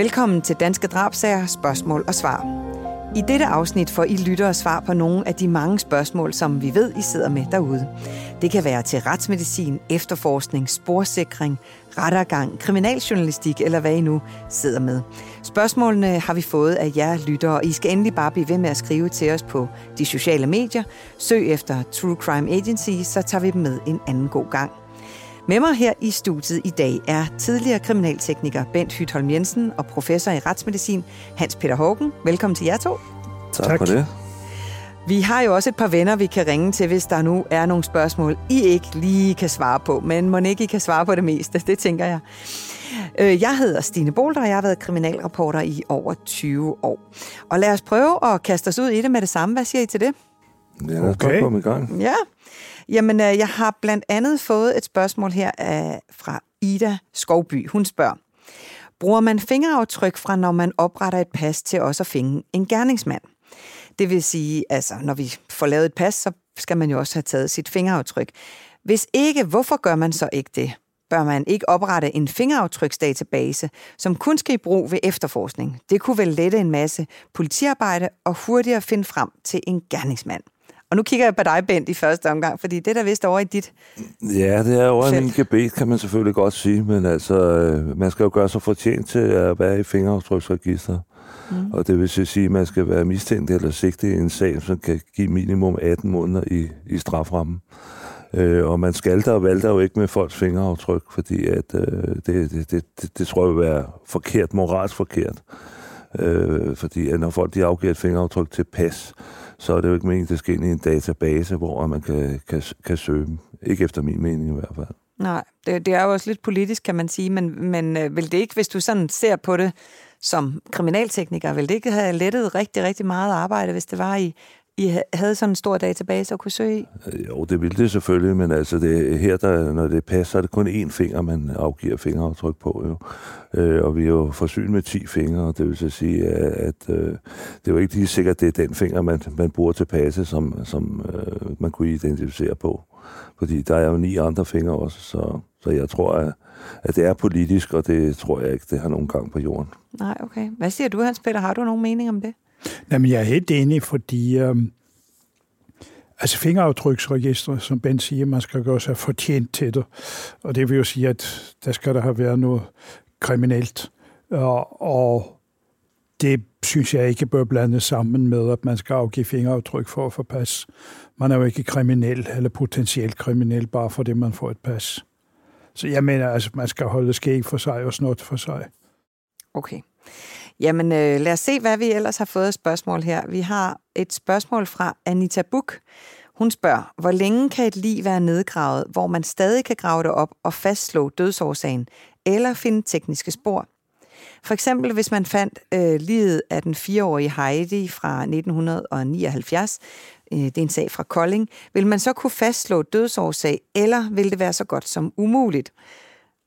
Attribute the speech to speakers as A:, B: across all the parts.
A: Velkommen til Danske Drabsager, spørgsmål og svar. I dette afsnit får I lyttere svar på nogle af de mange spørgsmål, som vi ved, I sidder med derude. Det kan være til retsmedicin, efterforskning, sporsikring, rettergang, kriminaljournalistik eller hvad I nu sidder med. Spørgsmålene har vi fået af jer lyttere, og I skal endelig bare blive ved med at skrive til os på de sociale medier. Søg efter True Crime Agency, så tager vi dem med en anden god gang. Med mig her i studiet i dag er tidligere kriminaltekniker Bent Hytholm Jensen og professor i retsmedicin Hans Peter Hågen. Velkommen til jer to.
B: Tak, tak for det.
A: Vi har jo også et par venner, vi kan ringe til, hvis der nu er nogle spørgsmål, I ikke lige kan svare på, men må ikke I kan svare på det meste, det tænker jeg. Øh, jeg hedder Stine Bolter, og jeg har været kriminalreporter i over 20 år. Og lad os prøve at kaste os ud i det med det samme. Hvad siger I til det?
B: Ja, lad os okay. komme i gang.
A: Ja. Jamen, øh, jeg har blandt andet fået et spørgsmål her fra Ida Skovby. Hun spørger, bruger man fingeraftryk fra, når man opretter et pas til også at finde en gerningsmand? Det vil sige, altså, når vi får lavet et pas, så skal man jo også have taget sit fingeraftryk. Hvis ikke, hvorfor gør man så ikke det? Bør man ikke oprette en fingeraftryksdatabase, som kun skal i brug ved efterforskning? Det kunne vel lette en masse politiarbejde og hurtigere finde frem til en gerningsmand. Og nu kigger jeg på dig, Bent, i første omgang, fordi det er der vist over i dit
B: Ja, det er over i min gebet, kan man selvfølgelig godt sige, men altså, øh, man skal jo gøre sig fortjent til at være i fingeraftryksregister. Mm. Og det vil sige, at man skal være mistænkt eller sigtet i en sag, som kan give minimum 18 måneder i, i straframmen. Øh, og man skal der og valgte jo ikke med folks fingeraftryk, fordi at, øh, det, det, det, det, det tror jeg vil være forkert, moralsk forkert. Øh, fordi at når folk de afgiver et fingeraftryk til pas, så er det jo ikke meningen, at det skal ind i en database, hvor man kan, kan, kan søge dem. Ikke efter min mening i hvert fald.
A: Nej, det, det er jo også lidt politisk, kan man sige, men, men øh, vil det ikke, hvis du sådan ser på det som kriminaltekniker, vil det ikke have lettet rigtig, rigtig meget arbejde, hvis det var i i havde sådan en stor database at kunne søge i?
B: Øh, jo, det ville det selvfølgelig, men altså det, her, der, når det passer, er det kun én finger, man afgiver fingeraftryk på. Jo. Øh, og vi er jo forsynet med 10 fingre, det vil så sige, at, at øh, det er jo ikke lige sikkert, at det er den finger, man, man bruger til passe, som, som øh, man kunne identificere på. Fordi der er jo ni andre fingre også, så, så jeg tror, at, at det er politisk, og det tror jeg ikke, det har nogen gang på jorden.
A: Nej, okay. Hvad siger du, Hans Peter? Har du nogen mening om det?
C: Jamen, jeg er helt enig, fordi øh, altså fingeraftryksregistre, som Ben siger, man skal gøre sig fortjent til det. Og det vil jo sige, at der skal der have været noget kriminelt. Og, og det synes jeg ikke bør blandes sammen med, at man skal afgive fingeraftryk for at få pas. Man er jo ikke kriminel eller potentielt kriminel, bare fordi man får et pas. Så jeg mener, altså, man skal holde skæg for sig og snot for sig.
A: Okay. Jamen, øh, lad os se, hvad vi ellers har fået spørgsmål her. Vi har et spørgsmål fra Anita Buk. Hun spørger, hvor længe kan et lig være nedgravet, hvor man stadig kan grave det op og fastslå dødsårsagen, eller finde tekniske spor? For eksempel, hvis man fandt øh, livet af den fireårige Heidi fra 1979, øh, det er en sag fra Kolding, vil man så kunne fastslå dødsårsag, eller vil det være så godt som umuligt?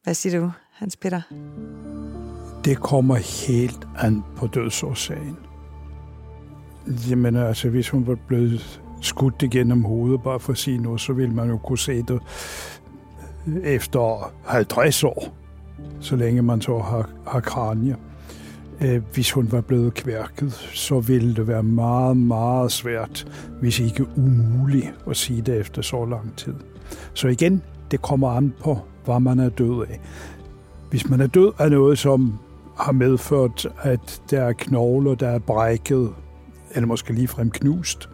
A: Hvad siger du, Hans Peter?
C: Det kommer helt an på dødsårsagen. Jamen altså, hvis hun var blevet skudt igennem hovedet, bare for at sige noget, så ville man jo kunne se det efter 50 år, så længe man så har, har kranje. Øh, hvis hun var blevet kværket, så ville det være meget, meget svært, hvis ikke umuligt at sige det efter så lang tid. Så igen, det kommer an på, hvad man er død af. Hvis man er død af noget, som har medført, at der er knogler, der er brækket, eller måske ligefrem knust,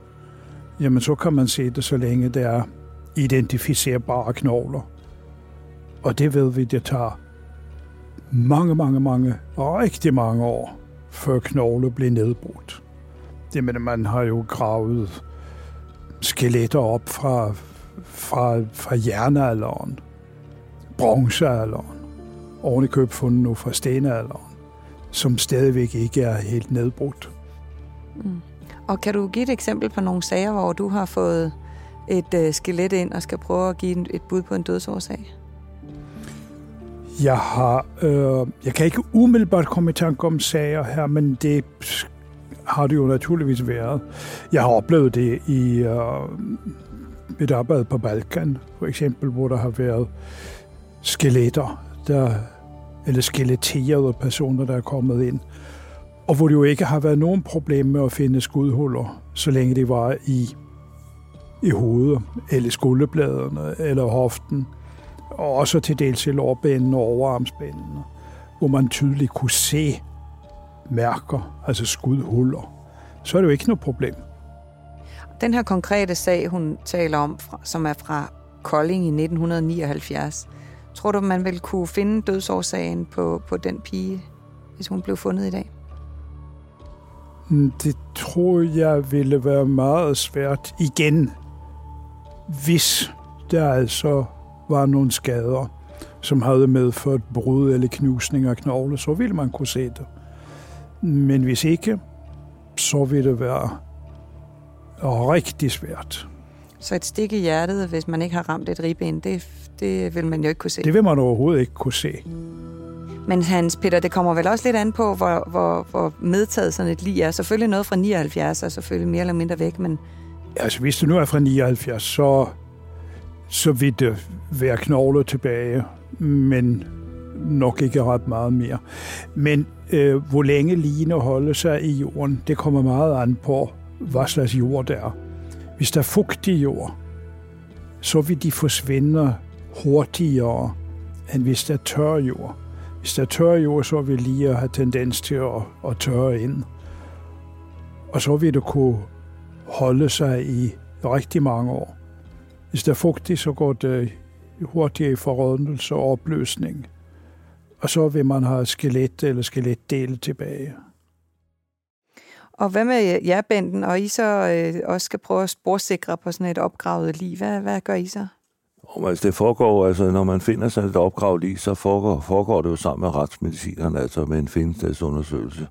C: jamen så kan man se det, så længe der er identificerbare knogler. Og det ved vi, det tager mange, mange, mange, rigtig mange år, før knogler bliver nedbrudt. Det mener, man har jo gravet skeletter op fra, fra, fra jernalderen, bronzealderen, oven i køb fundet nu fra stenalderen som stadigvæk ikke er helt nedbrudt.
A: Mm. Og kan du give et eksempel på nogle sager, hvor du har fået et øh, skelet ind og skal prøve at give et bud på en dødsårsag?
C: Jeg har, øh, jeg kan ikke umiddelbart komme i tanke om sager her, men det har det jo naturligvis været. Jeg har oplevet det i øh, et arbejde på Balkan, for eksempel, hvor der har været skeletter, der eller skeletterede personer, der er kommet ind. Og hvor det jo ikke har været nogen problem med at finde skudhuller, så længe det var i, i hovedet, eller skulderbladene, eller hoften, og også til dels i lårbanen og overarmsbanen, hvor man tydeligt kunne se mærker, altså skudhuller. Så er det jo ikke noget problem.
A: Den her konkrete sag, hun taler om, som er fra Kolding i 1979, tror du, man vil kunne finde dødsårsagen på, på den pige, hvis hun blev fundet i dag?
C: Mm, det tror jeg ville være meget svært igen, hvis der altså var nogle skader, som havde medført brud eller knusning af knogle, så ville man kunne se det. Men hvis ikke, så vil det være rigtig svært.
A: Så et stik i hjertet, hvis man ikke har ramt et ribben, det, det vil man jo ikke kunne se?
C: Det vil man overhovedet ikke kunne se.
A: Men Hans Peter, det kommer vel også lidt an på, hvor, hvor, hvor medtaget sådan et lig er. Selvfølgelig noget fra 79 er selvfølgelig mere eller mindre væk, men...
C: Altså, hvis det nu er fra 79, så, så vil det være knogler tilbage, men nok ikke ret meget mere. Men øh, hvor længe ligene holder sig i jorden, det kommer meget an på, hvad slags jord der er. Hvis der er fugtig jord, så vil de forsvinde hurtigere, end hvis der er tør jord. Hvis der er tør jord, så vil lige have tendens til at, at tørre ind. Og så vil det kunne holde sig i rigtig mange år. Hvis der er fugtigt, så går det hurtigere i forrådnelse og opløsning. Og så vil man have skelet eller skeletdele tilbage.
A: Og hvad med jer, Benten, og I så øh, også skal prøve at sporsikre på sådan et opgravet liv? Hvad, hvad gør I så?
B: Om, altså det foregår, altså når man finder sådan et opgravet liv, så foregår, foregår det jo sammen med retsmedicinerne, altså med en finstadsundersøgelse.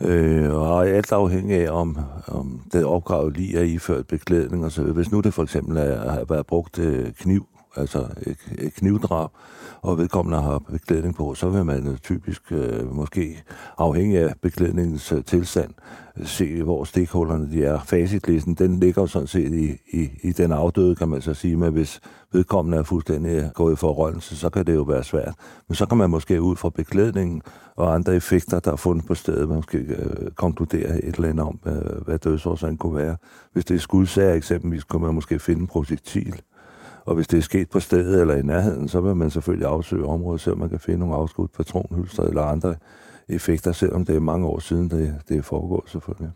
B: Øh, og alt afhængig af, om, om det opgravet lige er iført beklædning og så Hvis nu det for eksempel er, har været brugt øh, kniv, altså et, et knivdrab, og vedkommende har beklædning på, så vil man typisk øh, måske afhængig af beklædningens øh, tilstand se, hvor stikhullerne de er. Facitlisten, den ligger jo sådan set i, i, i den afdøde, kan man så sige, men hvis vedkommende er fuldstændig gået i forrøjelse, så kan det jo være svært. Men så kan man måske ud fra beklædningen og andre effekter, der er fundet på stedet, måske øh, konkludere et eller andet om, øh, hvad dødsårsagen kunne være. Hvis det er skudsager eksempelvis, kunne man måske finde en projektil. Og hvis det er sket på stedet eller i nærheden, så vil man selvfølgelig afsøge området, så man kan finde nogle afskudt patronhylster eller andre effekter, selvom det er mange år siden, det, det er foregået selvfølgelig.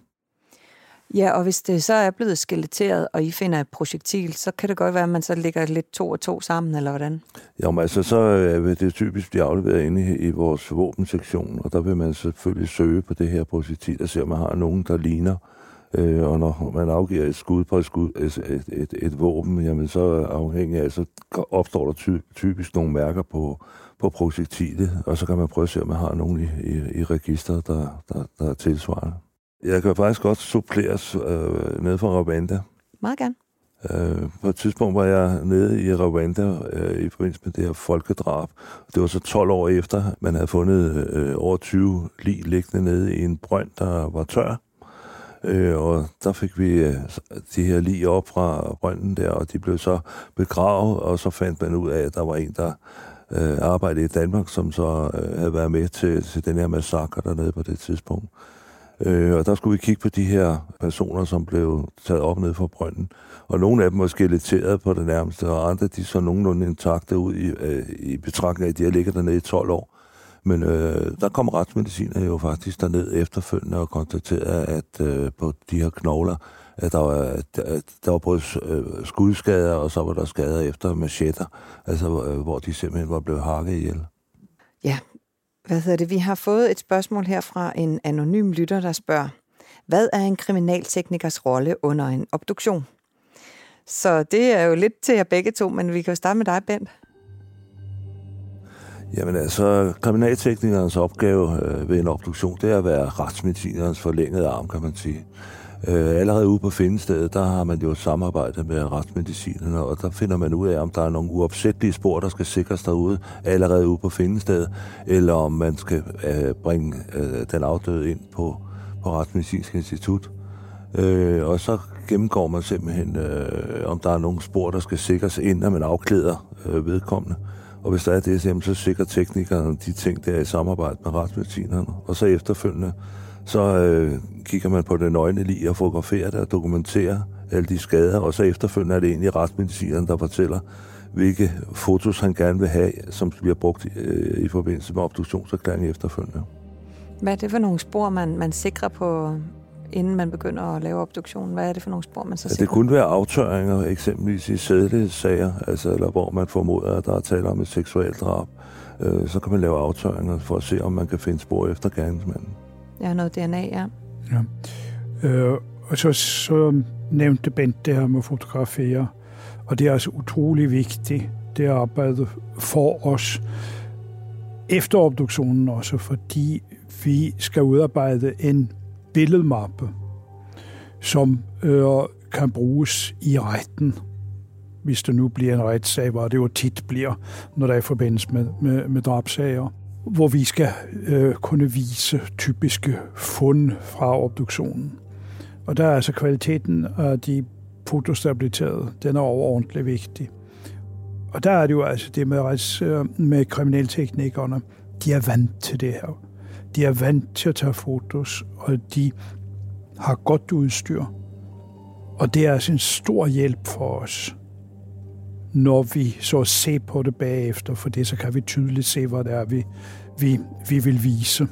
A: Ja, og hvis det så er blevet skeletteret, og I finder et projektil, så kan det godt være, at man så lægger lidt to og to sammen, eller hvordan?
B: Jo, men altså, så øh, vil det typisk blive afleveret inde i, i vores våbensektion, og der vil man selvfølgelig søge på det her projektil, og se, om man har nogen, der ligner. Øh, og når man afgiver et skud på et, skud, et, et, et, våben, jamen så afhængig af, så opstår der ty, typisk nogle mærker på, på projektilet, og så kan man prøve at se, om man har nogen i, i, i registret, der, der, der er tilsvarende. Jeg kan faktisk godt suppleres øh, ned fra Rwanda.
A: Meget gerne.
B: Øh, på et tidspunkt var jeg nede i Rwanda øh, i forbindelse med det her folkedrab. Det var så 12 år efter, man havde fundet øh, over 20 lig liggende nede i en brønd, der var tør. Øh, og der fik vi øh, de her lige op fra brønden der, og de blev så begravet, og så fandt man ud af, at der var en, der øh, arbejdede i Danmark, som så øh, havde været med til, til den her massakre dernede på det tidspunkt. Øh, og der skulle vi kigge på de her personer, som blev taget op ned fra brønden. Og nogle af dem var skeletteret på det nærmeste, og andre de så nogenlunde intakte ud i, øh, i betragtning af, at de har ligget dernede i 12 år. Men øh, der kom retsmediciner jo faktisk derned efterfølgende og konstaterede, at øh, på de her knogler, at der var, at, der var både øh, skudskader, og så var der skader efter machetter, altså øh, hvor de simpelthen var blevet hakket ihjel.
A: Ja, hvad hedder det? Vi har fået et spørgsmål her fra en anonym lytter, der spørger, hvad er en kriminalteknikers rolle under en obduktion? Så det er jo lidt til jer begge to, men vi kan jo starte med dig, Bent.
B: Jamen altså, kriminalteknikernes opgave øh, ved en obduktion, det er at være retsmedicinerens forlængede arm, kan man sige. Øh, allerede ude på findestedet, der har man jo et samarbejde med retsmedicinerne, og der finder man ud af, om der er nogle uopsættelige spor, der skal sikres derude, allerede ude på findestedet, eller om man skal øh, bringe øh, den afdøde ind på, på Retsmedicinsk Institut. Øh, og så gennemgår man simpelthen, øh, om der er nogle spor, der skal sikres, inden man afklæder øh, vedkommende. Og hvis der er det, så sikrer teknikerne de ting, der er i samarbejde med retsmedicinerne. Og så efterfølgende, så øh, kigger man på det nøgne lige og fotograferer det og dokumenterer alle de skader, og så efterfølgende er det egentlig retsmedicinerne, der fortæller, hvilke fotos han gerne vil have, som bliver brugt øh, i forbindelse med obduktionserklæringen efterfølgende.
A: Hvad er det for nogle spor, man, man sikrer på, inden man begynder at lave obduktionen? Hvad er det for nogle spor, man så
B: sikrer? Ja, det kunne være aftørringer, eksempelvis i sædelig-sager, altså, eller hvor man formoder, at der er tale om et seksuelt drab. Øh, så kan man lave aftørringer for at se, om man kan finde spor efter gerningsmanden.
A: Ja, noget DNA, ja.
C: ja. Øh, og så, så nævnte Bent det her med at fotografere, og det er altså utrolig vigtigt, det arbejde for os efter obduktionen også, fordi vi skal udarbejde en billedmappe, som øh, kan bruges i retten, hvis det nu bliver en retssag, hvor det jo tit bliver, når der er i forbindelse med, med, med drabsager, hvor vi skal øh, kunne vise typiske fund fra obduktionen. Og der er altså kvaliteten af de fotos, der taget, den er overordentlig vigtig. Og der er det jo altså det med, rets, øh, med kriminalteknikerne, de er vant til det her. De er vant til at tage fotos, og de har godt udstyr. Og det er altså en stor hjælp for os, når vi så ser på det bagefter, for det så kan vi tydeligt se, hvad det er, vi, vi, vi vil vise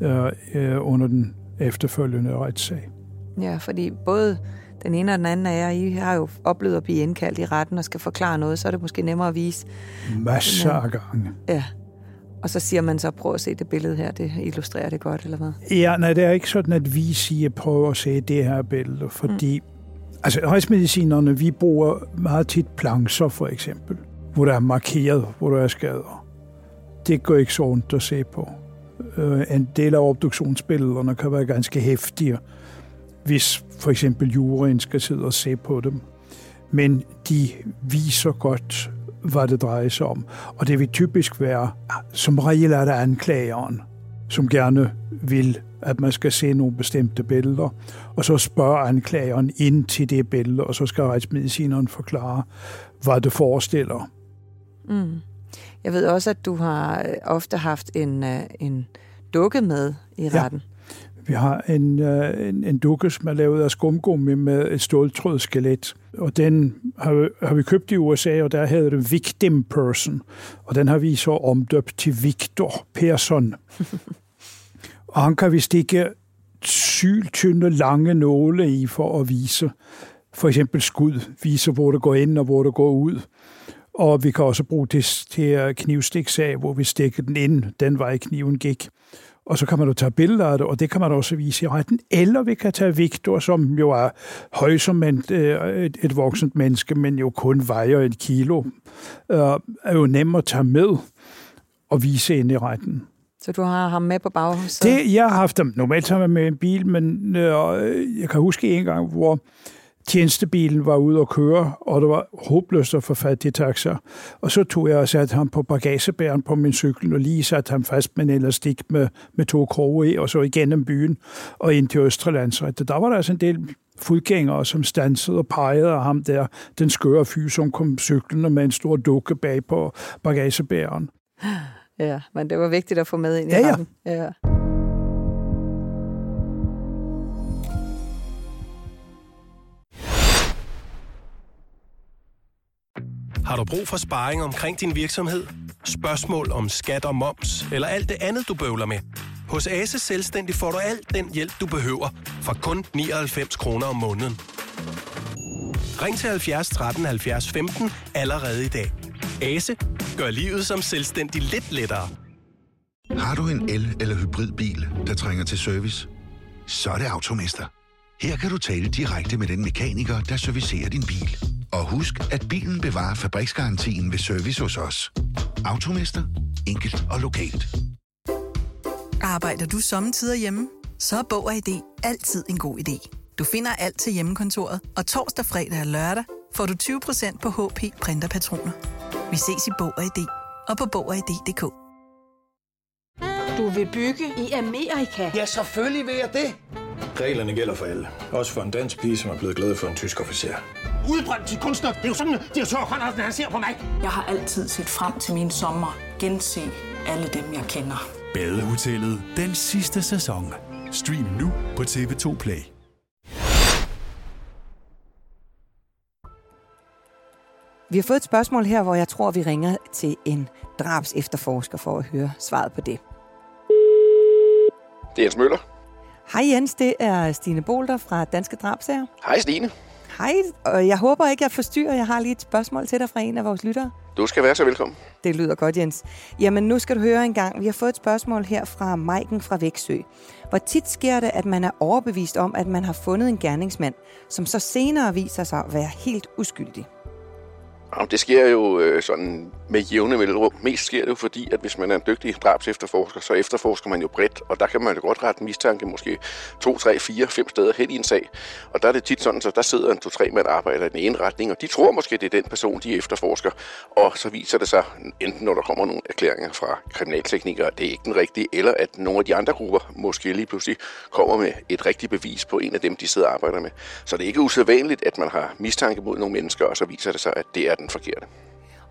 C: øh, øh, under den efterfølgende retssag.
A: Ja, fordi både den ene og den anden af jer, I har jo oplevet at blive indkaldt i retten og skal forklare noget, så er det måske nemmere at vise.
C: Masser af gange.
A: Ja. Og så siger man så, prøv at se det billede her, det illustrerer det godt, eller hvad?
C: Ja, nej, det er ikke sådan, at vi siger, prøv at se det her billede, fordi mm. altså rejsmedicinerne, vi bruger meget tit plancher, for eksempel, hvor der er markeret, hvor der er skader. Det går ikke så ondt at se på. Øh, en del af obduktionsbillederne kan være ganske hæftige, hvis for eksempel juryen skal sidde og se på dem. Men de viser godt, hvad det drejer sig om. Og det vil typisk være, som regel er det anklageren, som gerne vil, at man skal se nogle bestemte billeder, og så spørger anklageren ind til det billede, og så skal retsmedicineren forklare, hvad det forestiller.
A: Mm. Jeg ved også, at du har øh, ofte haft en, øh, en dukke med i retten. Ja.
C: Vi har en, øh, en, en dukke, som er lavet af skumgummi med et ståltråd skelet. Og den har, har vi købt i USA, og der hedder det Victim Person. Og den har vi så omdøbt til Victor Persson. og han kan vi stikke syltynde, lange nåle i for at vise for eksempel skud, vise hvor det går ind og hvor det går ud. Og vi kan også bruge det til knivstiksag, hvor vi stikker den ind, den vej kniven gik og så kan man jo tage billeder af det, og det kan man også vise i retten. Eller vi kan tage Victor, som jo er høj som et, øh, et, et voksent menneske, men jo kun vejer et kilo, øh, er jo nem at tage med og vise ind i retten.
A: Så du har ham med på baghuset?
C: Det, jeg har haft dem. Normalt har jeg med en bil, men øh, jeg kan huske en gang, hvor tjenestebilen var ude at køre, og det var håbløst at få fat i taxa. Og så tog jeg og satte ham på bagagebæren på min cykel, og lige satte ham fast med en elastik med, med to kroge i, og så igennem byen og ind til Østrelandsret. Der var der altså en del fodgængere, som stansede og pegede af ham der, den skøre fyr, som kom cyklende med en stor dukke bag på bagagebæren.
A: Ja, men det var vigtigt at få med ind i
C: ja, ja.
A: ja.
D: Har du brug for sparring omkring din virksomhed? Spørgsmål om skat og moms, eller alt det andet, du bøvler med? Hos Ase Selvstændig får du alt den hjælp, du behøver, for kun 99 kroner om måneden. Ring til 70 13 70 15 allerede i dag. Ase gør livet som selvstændig lidt lettere.
E: Har du en el- eller hybridbil, der trænger til service? Så er det Automester. Her kan du tale direkte med den mekaniker, der servicerer din bil og husk, at bilen bevarer fabriksgarantien ved service hos os. Automester. Enkelt og lokalt.
F: Arbejder du sommetider hjemme? Så er Bog og ID altid en god idé. Du finder alt til hjemmekontoret, og torsdag, fredag og lørdag får du 20% på HP Printerpatroner. Vi ses i Bog og ID og på Bog og ID.dk.
G: Du vil bygge i Amerika?
H: Ja, selvfølgelig vil jeg det.
G: Reglerne gælder for alle. Også for en dansk pige, som er blevet glad for en tysk officer.
H: Udbrændt til kunstner. Det er jo sådan, direktør Conradsen, han ser på mig.
I: Jeg har altid set frem til min sommer. Gense alle dem, jeg kender.
J: Badehotellet den sidste sæson. Stream nu på TV2 Play.
A: Vi har fået et spørgsmål her, hvor jeg tror, vi ringer til en drabs efterforsker for at høre svaret på det.
K: Det er Jens Møller.
A: Hej Jens, det er Stine Bolter fra Danske Drabsager.
K: Hej Stine.
A: Hej, og jeg håber ikke, jeg forstyrrer. Jeg har lige et spørgsmål til dig fra en af vores lyttere.
K: Du skal være så velkommen.
A: Det lyder godt, Jens. Jamen, nu skal du høre en gang. Vi har fået et spørgsmål her fra Maiken fra Væksø. Hvor tit sker det, at man er overbevist om, at man har fundet en gerningsmand, som så senere viser sig at være helt uskyldig?
K: Det sker jo øh, sådan med jævne mellemrum. Mest sker det jo fordi, at hvis man er en dygtig drabs efterforsker, så efterforsker man jo bredt, og der kan man jo godt rette mistanke måske to, tre, fire, fem steder hen i en sag. Og der er det tit sådan, så der sidder en to-tre mand arbejder i den ene retning, og de tror måske, det er den person, de efterforsker. Og så viser det sig, enten når der kommer nogle erklæringer fra kriminalteknikere, at det er ikke den rigtige, eller at nogle af de andre grupper måske lige pludselig kommer med et rigtigt bevis på en af dem, de sidder og arbejder med. Så det er ikke usædvanligt, at man har mistanke mod nogle mennesker, og så viser det sig, at det er den forkerte.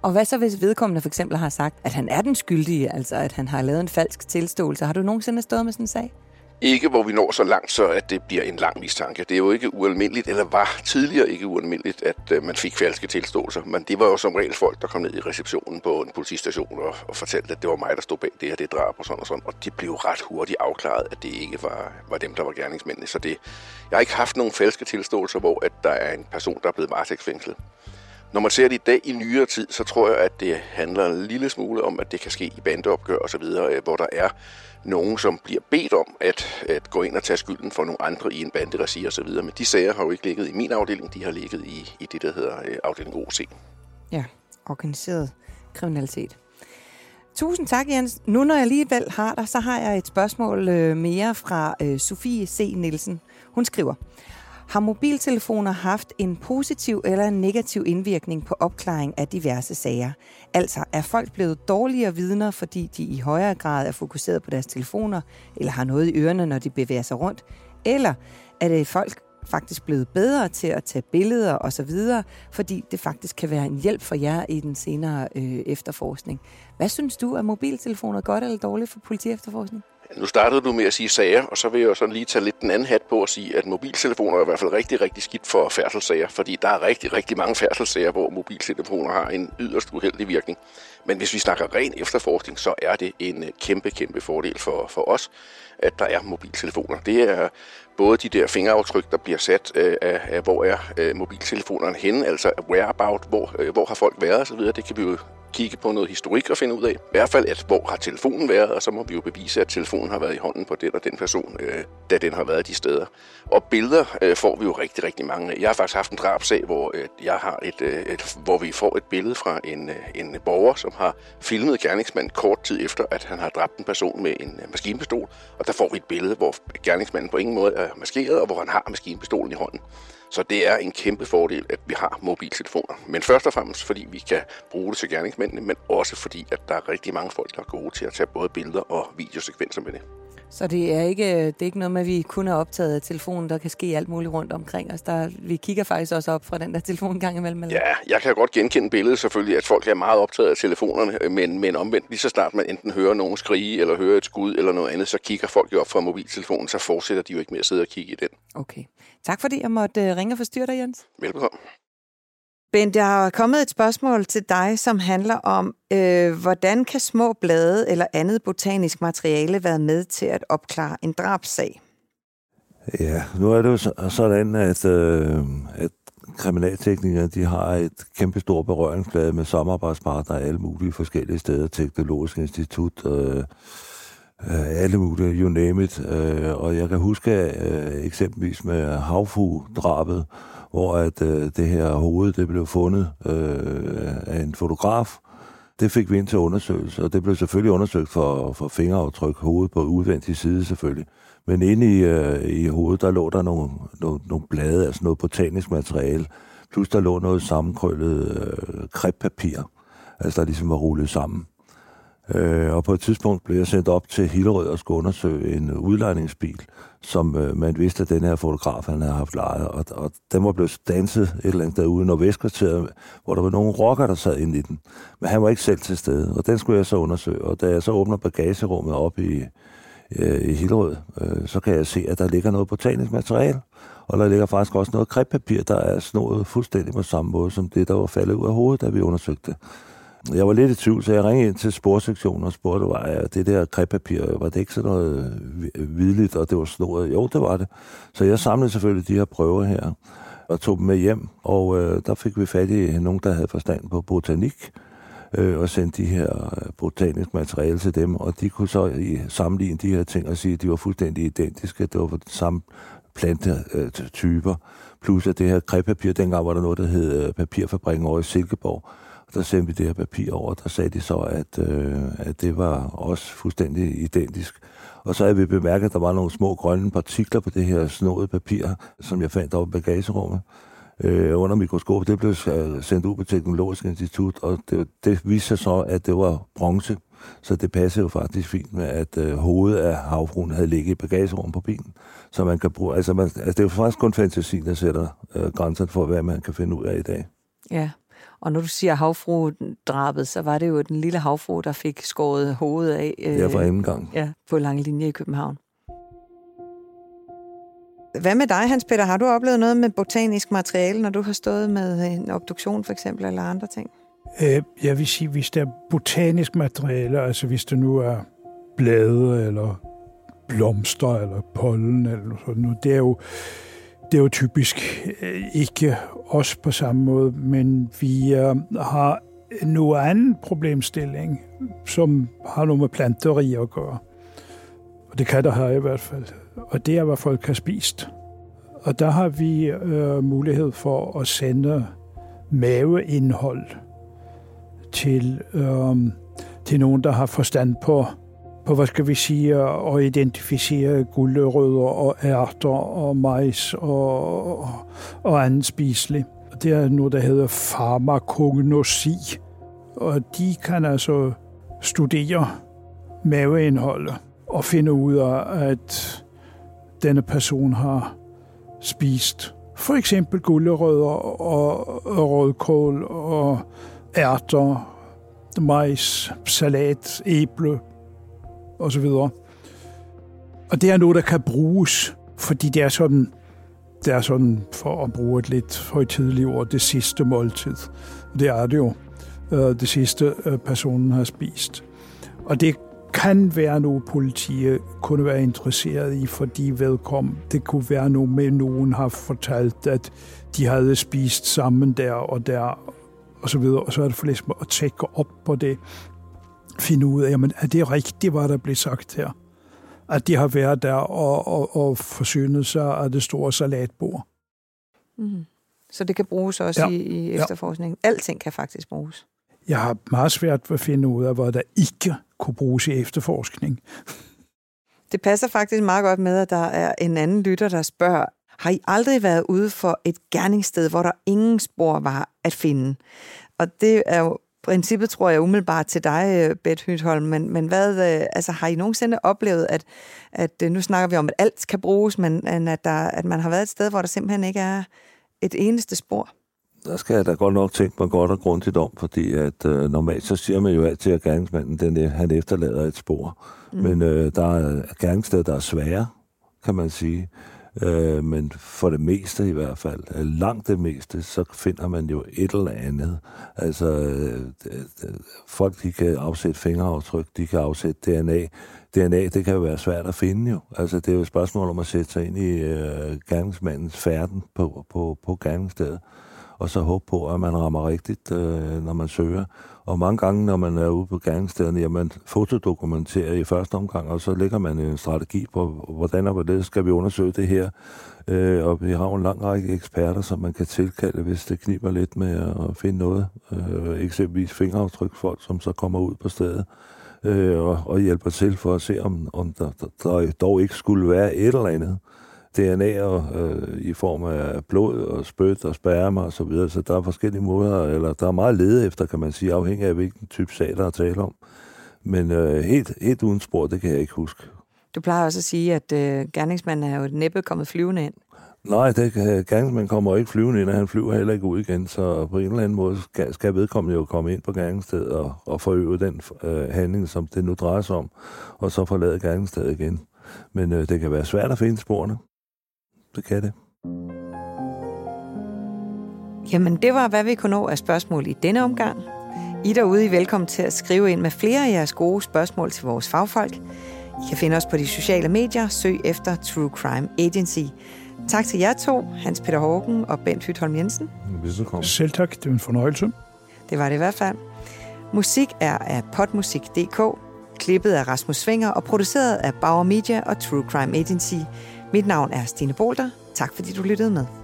A: Og hvad så, hvis vedkommende for eksempel har sagt, at han er den skyldige, altså at han har lavet en falsk tilståelse? Har du nogensinde stået med sådan en sag?
K: Ikke hvor vi når så langt, så at det bliver en lang mistanke. Det er jo ikke ualmindeligt, eller var tidligere ikke ualmindeligt, at uh, man fik falske tilståelser. Men det var jo som regel folk, der kom ned i receptionen på en politistation og, og fortalte, at det var mig, der stod bag det her, det drab og sådan og sådan. Og de blev ret hurtigt afklaret, at det ikke var, var dem, der var gerningsmændene. Så det, jeg har ikke haft nogen falske tilståelser, hvor at der er en person, der er blevet varetægtsfængslet. Når man ser det i dag i nyere tid, så tror jeg, at det handler en lille smule om, at det kan ske i bandeopgør og så videre, øh, hvor der er nogen, som bliver bedt om at, at gå ind og tage skylden for nogle andre i en banderegi og så videre. Men de sager har jo ikke ligget i min afdeling, de har ligget i, i det, der hedder øh, afdeling OC.
A: Ja, organiseret kriminalitet. Tusind tak, Jens. Nu når jeg alligevel har dig, så har jeg et spørgsmål øh, mere fra Sofie C. Nielsen. Hun skriver, har mobiltelefoner haft en positiv eller en negativ indvirkning på opklaring af diverse sager? Altså, er folk blevet dårligere vidner, fordi de i højere grad er fokuseret på deres telefoner, eller har noget i ørerne, når de bevæger sig rundt? Eller er det folk faktisk blevet bedre til at tage billeder osv., fordi det faktisk kan være en hjælp for jer i den senere øh, efterforskning. Hvad synes du, er mobiltelefoner godt eller dårligt for politiefterforskning?
K: Nu startede du med at sige sager, og så vil jeg jo sådan lige tage lidt den anden hat på og sige, at mobiltelefoner er i hvert fald rigtig, rigtig skidt for færdselssager, fordi der er rigtig, rigtig mange færdselssager, hvor mobiltelefoner har en yderst uheldig virkning. Men hvis vi snakker ren efterforskning, så er det en øh, kæmpe, kæmpe fordel for, for os, at der er mobiltelefoner. Det er både de der fingeraftryk, der bliver sat øh, af, af, hvor er øh, mobiltelefonerne henne, altså whereabout, hvor, øh, hvor har folk været osv., det kan vi jo kigge på noget historik og finde ud af. I hvert fald, at hvor har telefonen været, og så må vi jo bevise, at telefonen har været i hånden på den og den person, øh, da den har været de steder. Og billeder øh, får vi jo rigtig, rigtig mange Jeg har faktisk haft en drabsag, hvor øh, jeg har et, øh, et, hvor vi får et billede fra en, øh, en borger, som har filmet gerningsmanden kort tid efter, at han har dræbt en person med en øh, maskinpistol. Og der får vi et billede, hvor gerningsmanden på ingen måde er maskeret, og hvor han har maskinpistolen i hånden. Så det er en kæmpe fordel, at vi har mobiltelefoner. Men først og fremmest, fordi vi kan bruge det til gerningsmændene, men også fordi, at der er rigtig mange folk, der er gode til at tage både billeder og videosekvenser med det.
A: Så det er ikke, det er ikke noget med, at vi kun er optaget af telefonen. Der kan ske alt muligt rundt omkring os. Der, vi kigger faktisk også op fra den der telefon gang imellem.
K: Eller? Ja, jeg kan godt genkende billedet selvfølgelig, at folk er meget optaget af telefonerne, men, men omvendt lige så snart man enten hører nogen skrige, eller hører et skud, eller noget andet, så kigger folk jo op fra mobiltelefonen, så fortsætter de jo ikke med at sidde og kigge i den.
A: Okay. Tak fordi jeg måtte øh, ringe og forstyrre dig, Jens.
K: Velbekomme.
A: Bent, der er kommet et spørgsmål til dig, som handler om, øh, hvordan kan små blade eller andet botanisk materiale være med til at opklare en drabsag?
B: Ja, nu er det jo sådan, at, øh, at kriminalteknikere de har et kæmpe stort berøringsflade med samarbejdspartnere alle mulige forskellige steder, Teknologisk Institut, øh, øh, alle mulige, you name it. Øh, og jeg kan huske øh, eksempelvis med havfugdrabet, hvor at øh, det her hoved det blev fundet øh, af en fotograf. Det fik vi ind til undersøgelse, og det blev selvfølgelig undersøgt for, for fingeraftryk, hovedet på udvendig side selvfølgelig. Men inde i, øh, i hovedet, der lå der nogle, nogle, nogle blade, altså noget botanisk materiale, plus der lå noget sammenkrøllet øh, kreppapir, altså der ligesom var rullet sammen. Øh, og på et tidspunkt blev jeg sendt op til Hillerød og skulle undersøge en udlejningsbil, som øh, man vidste, at den her fotograf, han havde haft lejet. Og, og den var blevet danset et eller andet derude i Nordvestkvarteret, hvor der var nogle rocker, der sad inde i den. Men han var ikke selv til stede, og den skulle jeg så undersøge. Og da jeg så åbner bagagerummet op i, øh, i Hillerød, øh, så kan jeg se, at der ligger noget botanisk materiale. Og der ligger faktisk også noget krebpapir, der er snået fuldstændig på samme måde, som det, der var faldet ud af hovedet, da vi undersøgte det. Jeg var lidt i tvivl, så jeg ringede ind til sporsektionen og spurgte, var ja, det der krepapir, var det ikke sådan noget hvidligt, og det var snoret? Jo, det var det. Så jeg samlede selvfølgelig de her prøver her, og tog dem med hjem, og øh, der fik vi fat i nogen, der havde forstand på botanik, øh, og sendte de her øh, botanisk materiale til dem, og de kunne så i, sammenligne de her ting og sige, at de var fuldstændig identiske. Det var den samme plantetyper, øh, plus at det her krepapir, dengang var der noget, der hed øh, papirfabrikken over i Silkeborg, der sendte vi det her papir over, der sagde de så, at, øh, at det var også fuldstændig identisk. Og så havde vi bemærket, at der var nogle små grønne partikler på det her snåede papir, som jeg fandt oppe i bagagerummet øh, under mikroskop. Det blev øh, sendt ud på Teknologisk Institut, og det, det viste sig så, at det var bronze. Så det passede jo faktisk fint med, at øh, hovedet af havfruen havde ligget i bagagerummet på bilen. Så man kan bruge, altså, man, altså det er jo faktisk kun fantasi, der sætter øh, grænserne for, hvad man kan finde ud af i dag.
A: Ja, og når du siger havfru-drabet, så var det jo den lille havfru, der fik skåret hovedet af.
B: Øh, ja, for anden gang.
A: Ja, på lange linje i København. Hvad med dig, Hans Peter? Har du oplevet noget med botanisk materiale, når du har stået med en obduktion for eksempel, eller andre ting?
C: Øh, jeg vil sige, hvis det er botanisk materiale, altså hvis det nu er blade, eller blomster, eller pollen, eller sådan noget, det er jo, det er jo typisk øh, ikke os på samme måde, men vi øh, har en anden problemstilling, som har noget med planteri at gøre. Og det kan der have i hvert fald. Og det er, hvad folk har spist. Og der har vi øh, mulighed for at sende maveindhold til, øh, til nogen, der har forstand på, på, hvad skal vi sige, at identificere guldrødder og ærter og majs og, og andet spiseligt. Det er noget, der hedder farmakognosi, og de kan altså studere maveindholdet og finde ud af, at denne person har spist for eksempel gulerødder og rødkål og ærter, majs, salat, æble osv. Og det er noget, der kan bruges, fordi det er sådan, det er sådan for at bruge et lidt højtidligt ord, det sidste måltid. Det er det jo. Øh, det sidste øh, personen har spist. Og det kan være noget, politiet kunne være interesseret i, fordi vedkom, det kunne være noget med, nogen har fortalt, at de havde spist sammen der og der, og så videre, og så er det for ligesom at tjekke op på det, finde ud af, jamen, er det rigtigt, hvad der blev sagt her? At de har været der og, og, og forsynet sig af det store salatbord.
A: Mm. Så det kan bruges også ja. i, i efterforskningen? Ja. Alting kan faktisk bruges?
C: Jeg har meget svært ved at finde ud af, hvad der ikke kunne bruges i efterforskning.
A: Det passer faktisk meget godt med, at der er en anden lytter, der spørger, har I aldrig været ude for et gerningssted, hvor der ingen spor var at finde? Og det er jo princippet, tror jeg, umiddelbart til dig, Beth Hytholm, men, men hvad, øh, altså, har I nogensinde oplevet, at, at øh, nu snakker vi om, at alt kan bruges, men at, der, at man har været et sted, hvor der simpelthen ikke er et eneste spor?
B: der skal jeg da godt nok tænke mig godt og grundigt om, fordi at øh, normalt så siger man jo altid, at gerningsmanden den, han efterlader et spor. Mm. Men øh, der er gerningssteder, der er svære, kan man sige. Øh, men for det meste i hvert fald, øh, langt det meste, så finder man jo et eller andet. Altså, øh, folk de kan afsætte fingeraftryk, de kan afsætte DNA. DNA, det kan jo være svært at finde jo. Altså, det er jo et spørgsmål om at sætte sig ind i øh, gerningsmandens færden på, på, på gerningsstedet og så håbe på, at man rammer rigtigt, øh, når man søger. Og mange gange, når man er ude på gerningsstederne, jamen fotodokumenterer i første omgang, og så lægger man en strategi på, hvordan og hvordan skal vi undersøge det her. Øh, og vi har jo en lang række eksperter, som man kan tilkalde, hvis det kniber lidt med at finde noget. Øh, eksempelvis fingeraftryksfolk, som så kommer ud på stedet øh, og, og hjælper til for at se, om, om der, der, der dog ikke skulle være et eller andet. DNA'er øh, i form af blod og spyt og sperma og så videre, så der er forskellige måder, eller der er meget lede efter, kan man sige, afhængig af hvilken type sag, der er tale om. Men øh, helt, helt uden spor, det kan jeg ikke huske.
A: Du plejer også at sige, at øh, gerningsmanden er jo næppe kommet flyvende ind.
B: Nej, det kan, gerningsmanden kommer ikke flyvende ind, og han flyver heller ikke ud igen, så på en eller anden måde skal, skal vedkommende jo komme ind på gerningsstedet og, og forøve den øh, handling, som det nu drejer sig om, og så forlade gerningsstedet igen. Men øh, det kan være svært at finde sporene. Det kan det.
A: Jamen, det var, hvad vi kunne nå af spørgsmål i denne omgang. I derude er velkommen til at skrive ind med flere af jeres gode spørgsmål til vores fagfolk. I kan finde os på de sociale medier. Søg efter True Crime Agency. Tak til jer to, Hans Peter Hågen og Bent Hytholm Jensen.
C: Selv tak, det er en fornøjelse.
A: Det var det i hvert fald. Musik er af potmusik.dk, klippet af Rasmus Svinger og produceret af Bauer Media og True Crime Agency. Mit navn er Stine Bolter. Tak fordi du lyttede med.